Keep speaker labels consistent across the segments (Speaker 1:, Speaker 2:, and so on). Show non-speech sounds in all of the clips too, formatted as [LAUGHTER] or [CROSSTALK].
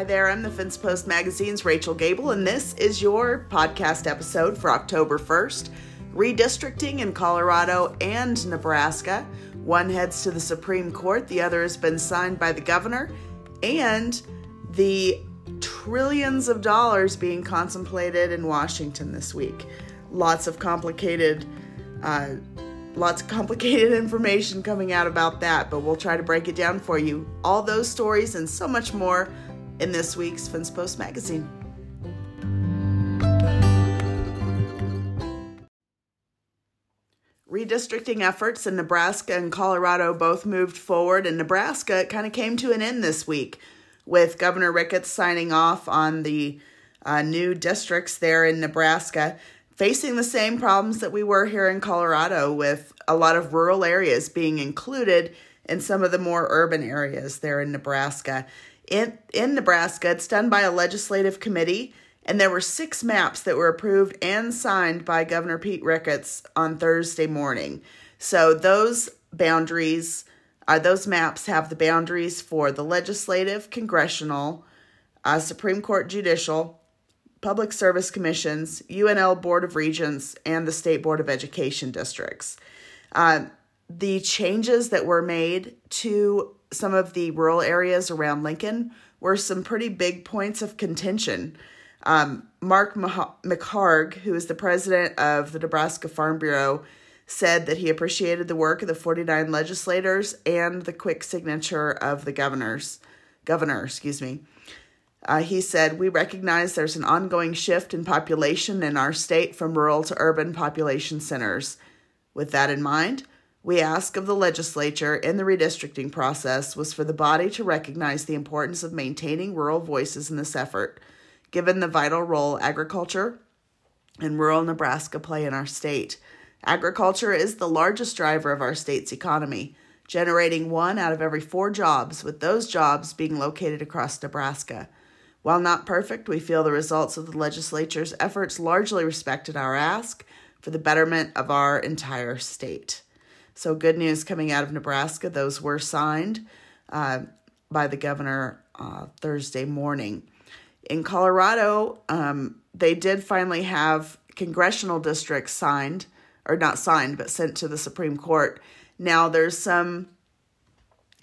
Speaker 1: Hi there, I'm the Fence Post Magazine's Rachel Gabel, and this is your podcast episode for October 1st. Redistricting in Colorado and Nebraska. One heads to the Supreme Court, the other has been signed by the governor, and the trillions of dollars being contemplated in Washington this week. Lots of complicated uh, lots of complicated [LAUGHS] information coming out about that, but we'll try to break it down for you. All those stories and so much more in this week's Fence Post magazine. Redistricting efforts in Nebraska and Colorado both moved forward, and Nebraska kind of came to an end this week with Governor Ricketts signing off on the uh, new districts there in Nebraska, facing the same problems that we were here in Colorado with a lot of rural areas being included in some of the more urban areas there in Nebraska in, in Nebraska. It's done by a legislative committee, and there were six maps that were approved and signed by Governor Pete Ricketts on Thursday morning. So those boundaries, uh, those maps have the boundaries for the legislative, congressional, uh, Supreme Court judicial, public service commissions, UNL Board of Regents, and the State Board of Education districts. Uh, the changes that were made to some of the rural areas around Lincoln were some pretty big points of contention. Um, Mark McHargue, who is the president of the Nebraska Farm Bureau, said that he appreciated the work of the 49 legislators and the quick signature of the governors. Governor, excuse me. Uh, he said, We recognize there's an ongoing shift in population in our state from rural to urban population centers. With that in mind, we ask of the legislature in the redistricting process was for the body to recognize the importance of maintaining rural voices in this effort, given the vital role agriculture and rural Nebraska play in our state. Agriculture is the largest driver of our state's economy, generating one out of every four jobs, with those jobs being located across Nebraska. While not perfect, we feel the results of the legislature's efforts largely respected our ask for the betterment of our entire state. So, good news coming out of Nebraska. Those were signed uh, by the governor uh, Thursday morning. In Colorado, um, they did finally have congressional districts signed, or not signed, but sent to the Supreme Court. Now, there's some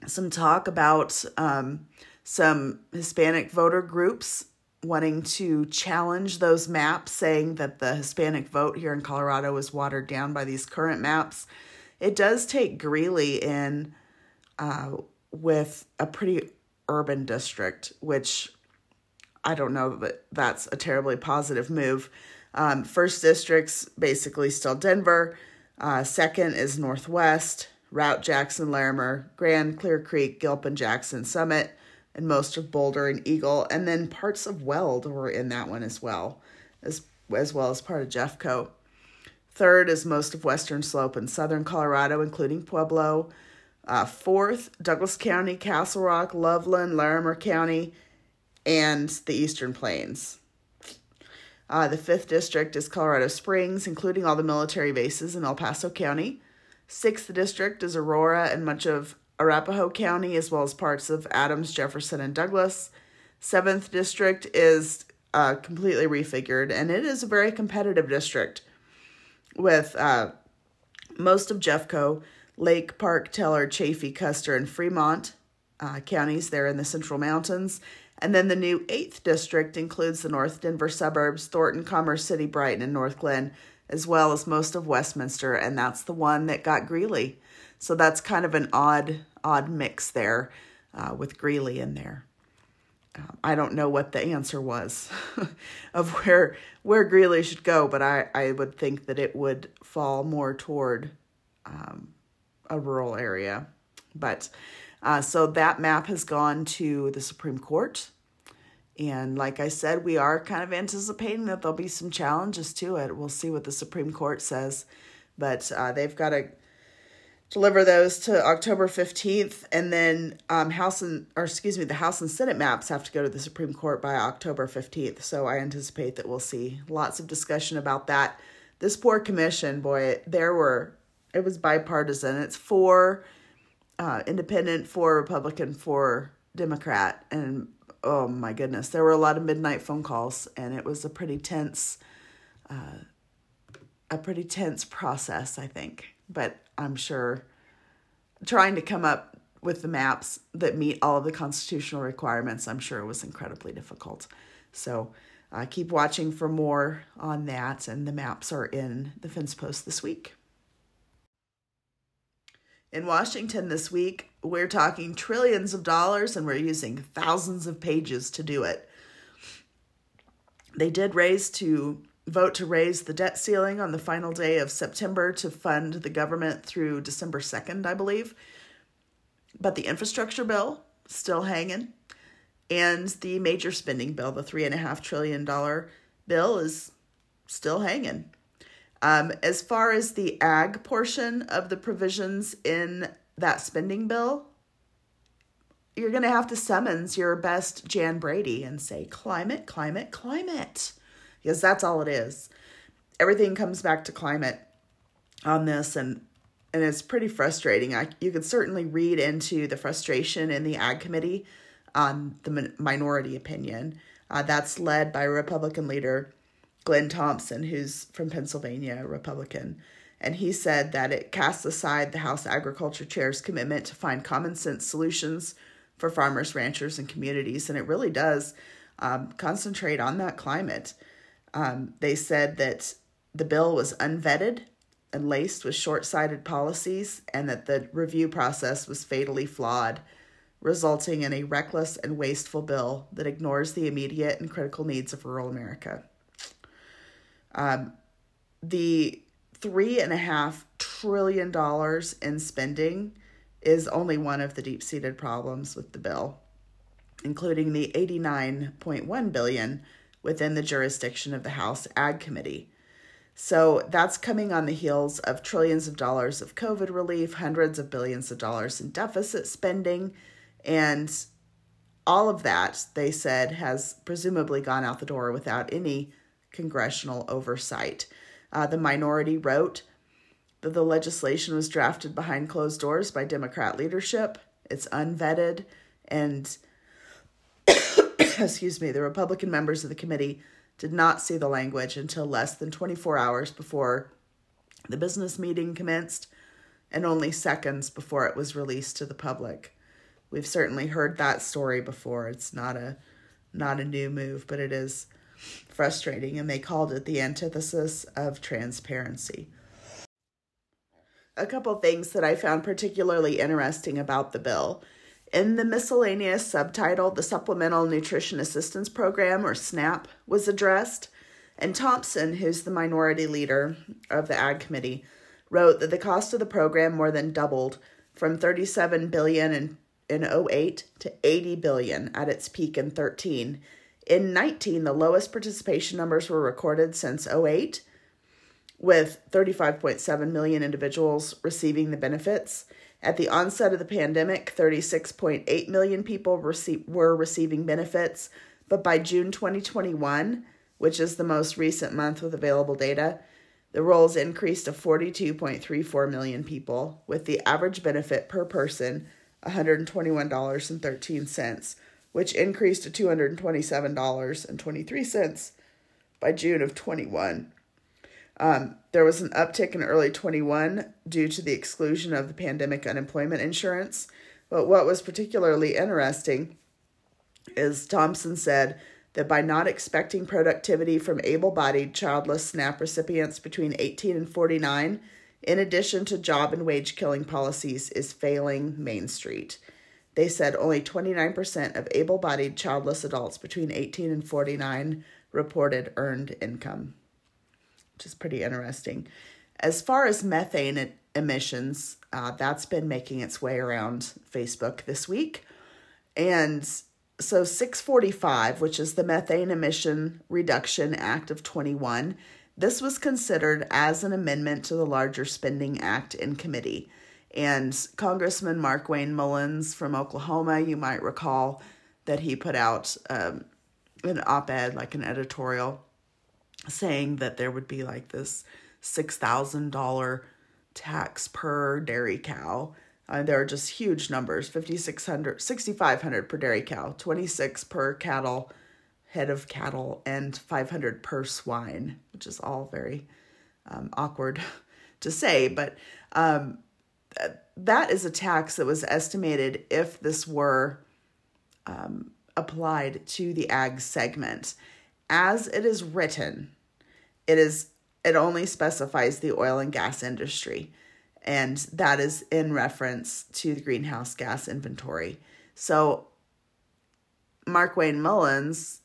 Speaker 1: some talk about um, some Hispanic voter groups wanting to challenge those maps, saying that the Hispanic vote here in Colorado is watered down by these current maps. It does take Greeley in uh, with a pretty urban district, which I don't know that that's a terribly positive move. Um, first district's basically still Denver. Uh, second is Northwest, Routt, Jackson, Larimer, Grand, Clear Creek, Gilpin, Jackson, Summit, and most of Boulder and Eagle. And then parts of Weld were in that one as well, as, as well as part of Jeffco. Third is most of Western Slope in southern Colorado, including Pueblo. Uh, fourth, Douglas County, Castle Rock, Loveland, Larimer County, and the Eastern Plains. Uh, the fifth district is Colorado Springs, including all the military bases in El Paso County. Sixth district is Aurora and much of Arapahoe County, as well as parts of Adams, Jefferson, and Douglas. Seventh district is uh, completely refigured, and it is a very competitive district with uh, most of Jeffco, Lake, Park, Teller, Chaffee, Custer, and Fremont uh, counties there in the Central Mountains. And then the new 8th district includes the North Denver suburbs, Thornton, Commerce City, Brighton, and Northglenn, as well as most of Westminster, and that's the one that got Greeley. So that's kind of an odd, odd mix there uh, with Greeley in there. I don't know what the answer was [LAUGHS] of where where Greeley should go, but I, I would think that it would fall more toward um, a rural area. But uh, so that map has gone to the Supreme Court. And like I said, we are kind of anticipating that there'll be some challenges to it. We'll see what the Supreme Court says. But uh, they've got to deliver those to October 15th and then um, House and or excuse me the House and Senate maps have to go to the Supreme Court by October 15th so I anticipate that we'll see lots of discussion about that. This poor commission boy there were it was bipartisan. It's four uh, independent four Republican four Democrat and oh my goodness, there were a lot of midnight phone calls, and it was a pretty tense, uh, a pretty tense process, I think. But I'm sure trying to come up with the maps that meet all of the constitutional requirements, I'm sure it was incredibly difficult. So uh, keep watching for more on that, and the maps are in the Fence Post this week. In Washington this week, we're talking trillions of dollars and we're using thousands of pages to do it. They did raise to vote to raise the debt ceiling on the final day of September to fund the government through December 2nd, I believe. But the infrastructure bill still hanging, and the major spending bill, the $3.5 trillion bill, is still hanging. Um, as far as the ag portion of the provisions in that spending bill, you're going to have to summons your best Jan Brady and say, climate, climate, climate. Because that's all it is. Everything comes back to climate on this, and and it's pretty frustrating. I, you could certainly read into the frustration in the Ag Committee on the minority opinion. Uh, that's led by Republican leader Glenn Thompson, who's from Pennsylvania, Republican. And he said that it casts aside the House Agriculture Chair's commitment to find common sense solutions for farmers, ranchers, and communities. And it really does um, concentrate on that climate. Um, they said that the bill was unvetted and laced with short sighted policies, and that the review process was fatally flawed, resulting in a reckless and wasteful bill that ignores the immediate and critical needs of rural America. Um, the three and a half trillion dollars in spending is only one of the deep-seated problems with the bill, including the 89.1 billion within the jurisdiction of the House Ag Committee. So that's coming on the heels of trillions of dollars of COVID relief, hundreds of billions of dollars in deficit spending, and all of that, they said, has presumably gone out the door without any congressional oversight. Uh, the minority wrote that the legislation was drafted behind closed doors by Democrat leadership. It's unvetted, and [COUGHS] excuse me, the Republican members of the committee did not see the language until less than 24 hours before the business meeting commenced and only seconds before it was released to the public. We've certainly heard that story before. It's not a not a new move, but it is frustrating, and they called it the antithesis of transparency. A couple things that I found particularly interesting about the bill. In the miscellaneous subtitle, the Supplemental Nutrition Assistance Program, or SNAP, was addressed, and Thompson, who's the minority leader of the Ag Committee, wrote that the cost of the program more than doubled from 37 billion in in 08 to 80 billion at its peak in 13 in 19, the lowest participation numbers were recorded since 08, with 35.7 million individuals receiving the benefits. At the onset of the pandemic, 36.8 million people were receiving benefits, but by June 2021, which is the most recent month with available data, the rolls increased to 42.34 million people, with the average benefit per person $121.13 which increased to $227.23 by June of 21. Um, there was an uptick in early 21 due to the exclusion of the pandemic unemployment insurance. But what was particularly interesting is Thompson said that by not expecting productivity from able bodied childless SNAP recipients between 18 and 49, in addition to job and wage killing policies, is failing Main Street. They said only 29% of able bodied childless adults between 18 and 49 reported earned income, which is pretty interesting. As far as methane emissions, uh, that's been making its way around Facebook this week. And so 645, which is the Methane Emission Reduction Act of 21, this was considered as an amendment to the larger Spending Act in committee. And Congressman Markwayne Mullins from Oklahoma, you might recall that he put out um, an op ed, like an editorial, saying that there would be like this $6,000 tax per dairy cow Uh, there are just huge numbers 5,600, 6,500 per dairy cow, 26 per cattle, head of cattle, and 500 per swine, which is all very um, awkward [LAUGHS] to say. But um, that is a tax that was estimated if this were um, applied to the ag segment. As it is written, it is it only specifies the oil and gas industry and that is in reference to the greenhouse gas inventory. So, Markwayne Mullins'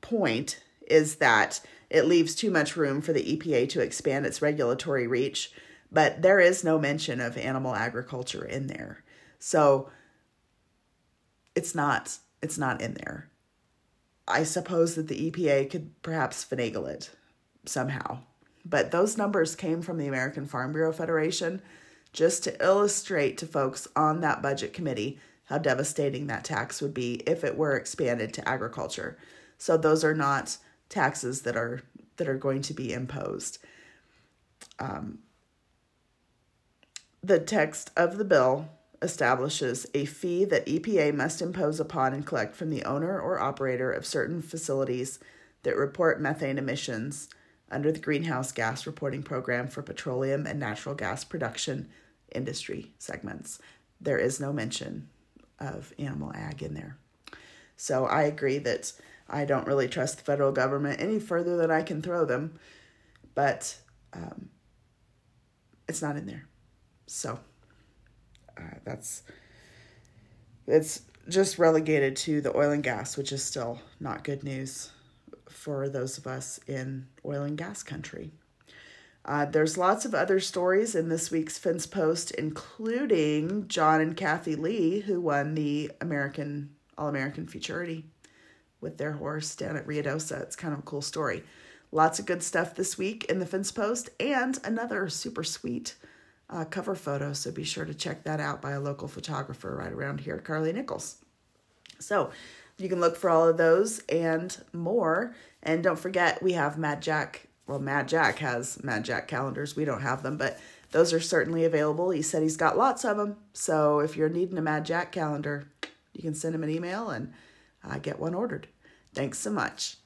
Speaker 1: point is that it leaves too much room for the EPA to expand its regulatory reach, but there is no mention of animal agriculture in there. So, it's not it's not in there. I suppose that the EPA could perhaps finagle it somehow but those numbers came from the American Farm Bureau Federation just to illustrate to folks on that budget committee how devastating that tax would be if it were expanded to agriculture. So those are not taxes that are that are going to be imposed. Um, the text of the bill establishes a fee that EPA must impose upon and collect from the owner or operator of certain facilities that report methane emissions under the Greenhouse Gas Reporting Program for petroleum and natural gas production industry segments. There is no mention of animal ag in there. So I agree that I don't really trust the federal government any further than I can throw them, but um, it's not in there. So uh, that's it's just relegated to the oil and gas, which is still not good news for those of us in oil and gas country. Uh, there's lots of other stories in this week's Fence Post, including John and Kathy Lee, who won the American All American Futurity with their horse down at Ruidoso. It's kind of a cool story. Lots of good stuff this week in the Fence Post, and another super sweet uh, cover photo. So be sure to check that out by a local photographer right around here, Carly Nichols. So you can look for all of those and more. And don't forget, we have Mad Jack. Well, Mad Jack has Mad Jack calendars. We don't have them, but those are certainly available. He said he's got lots of them. So if you're needing a Mad Jack calendar, you can send him an email and uh, get one ordered. Thanks so much.